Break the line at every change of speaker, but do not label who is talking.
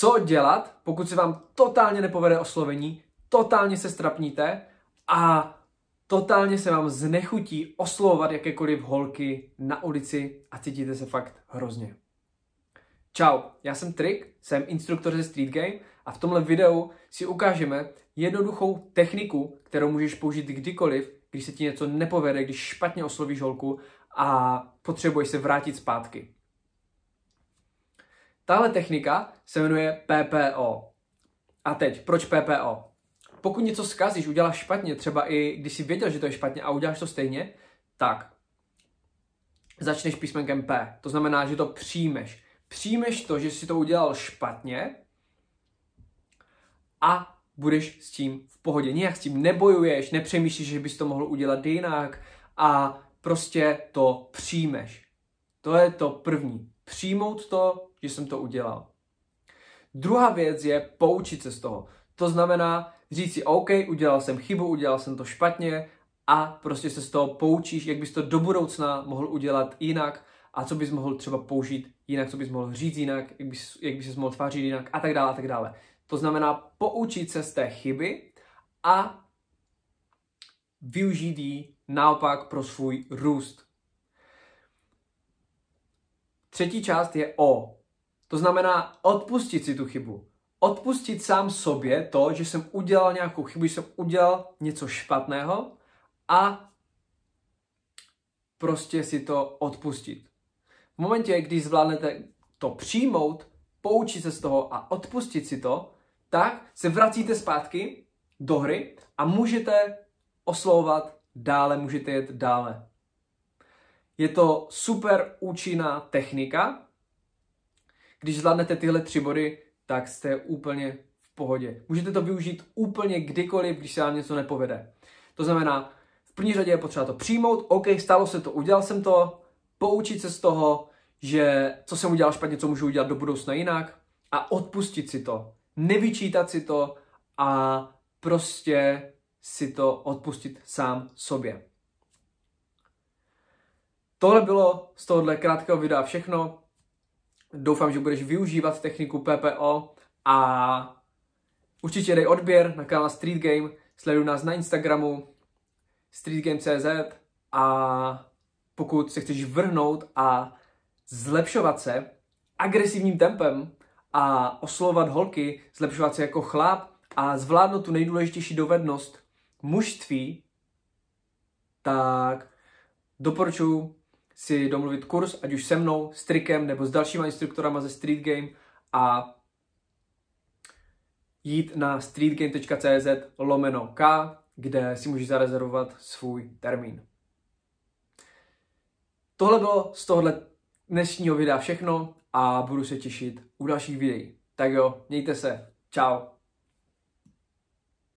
co dělat, pokud se vám totálně nepovede oslovení, totálně se strapníte a totálně se vám znechutí oslovovat jakékoliv holky na ulici a cítíte se fakt hrozně. Čau, já jsem Trik, jsem instruktor ze Street Game a v tomhle videu si ukážeme jednoduchou techniku, kterou můžeš použít kdykoliv, když se ti něco nepovede, když špatně oslovíš holku a potřebuješ se vrátit zpátky. Tahle technika se jmenuje PPO. A teď, proč PPO? Pokud něco zkazíš, uděláš špatně, třeba i když jsi věděl, že to je špatně a uděláš to stejně, tak začneš písmenkem P. To znamená, že to přijmeš. Přijmeš to, že jsi to udělal špatně a budeš s tím v pohodě. Nijak s tím nebojuješ, nepřemýšlíš, že bys to mohl udělat jinak a prostě to přijmeš. To je to první. Přijmout to, že jsem to udělal. Druhá věc je poučit se z toho. To znamená říct si, OK, udělal jsem chybu, udělal jsem to špatně a prostě se z toho poučíš, jak bys to do budoucna mohl udělat jinak a co bys mohl třeba použít jinak, co bys mohl říct jinak, jak bys, jak bys se mohl tvářit jinak a tak dále a tak dále. To znamená poučit se z té chyby a využít ji naopak pro svůj růst. Třetí část je O. To znamená odpustit si tu chybu. Odpustit sám sobě to, že jsem udělal nějakou chybu, že jsem udělal něco špatného a prostě si to odpustit. V momentě, kdy zvládnete to přijmout, poučit se z toho a odpustit si to, tak se vracíte zpátky do hry a můžete oslovovat dále, můžete jet dále. Je to super účinná technika. Když zvládnete tyhle tři body, tak jste úplně v pohodě. Můžete to využít úplně kdykoliv, když se vám něco nepovede. To znamená, v první řadě je potřeba to přijmout, OK, stalo se to, udělal jsem to, poučit se z toho, že co jsem udělal špatně, co můžu udělat do budoucna jinak a odpustit si to. Nevyčítat si to a prostě si to odpustit sám sobě. Tohle bylo z tohohle krátkého videa všechno. Doufám, že budeš využívat techniku PPO a určitě dej odběr na kanál Street Game, sleduj nás na Instagramu streetgame.cz a pokud se chceš vrhnout a zlepšovat se agresivním tempem a oslovovat holky, zlepšovat se jako chlap a zvládnout tu nejdůležitější dovednost mužství, tak doporučuji si domluvit kurz, ať už se mnou, s Trikem nebo s dalšíma instruktorama ze Street Game a jít na streetgame.cz lomeno k, kde si můžeš zarezervovat svůj termín. Tohle bylo z tohohle dnešního videa všechno a budu se těšit u dalších videí. Tak jo, mějte se. Ciao.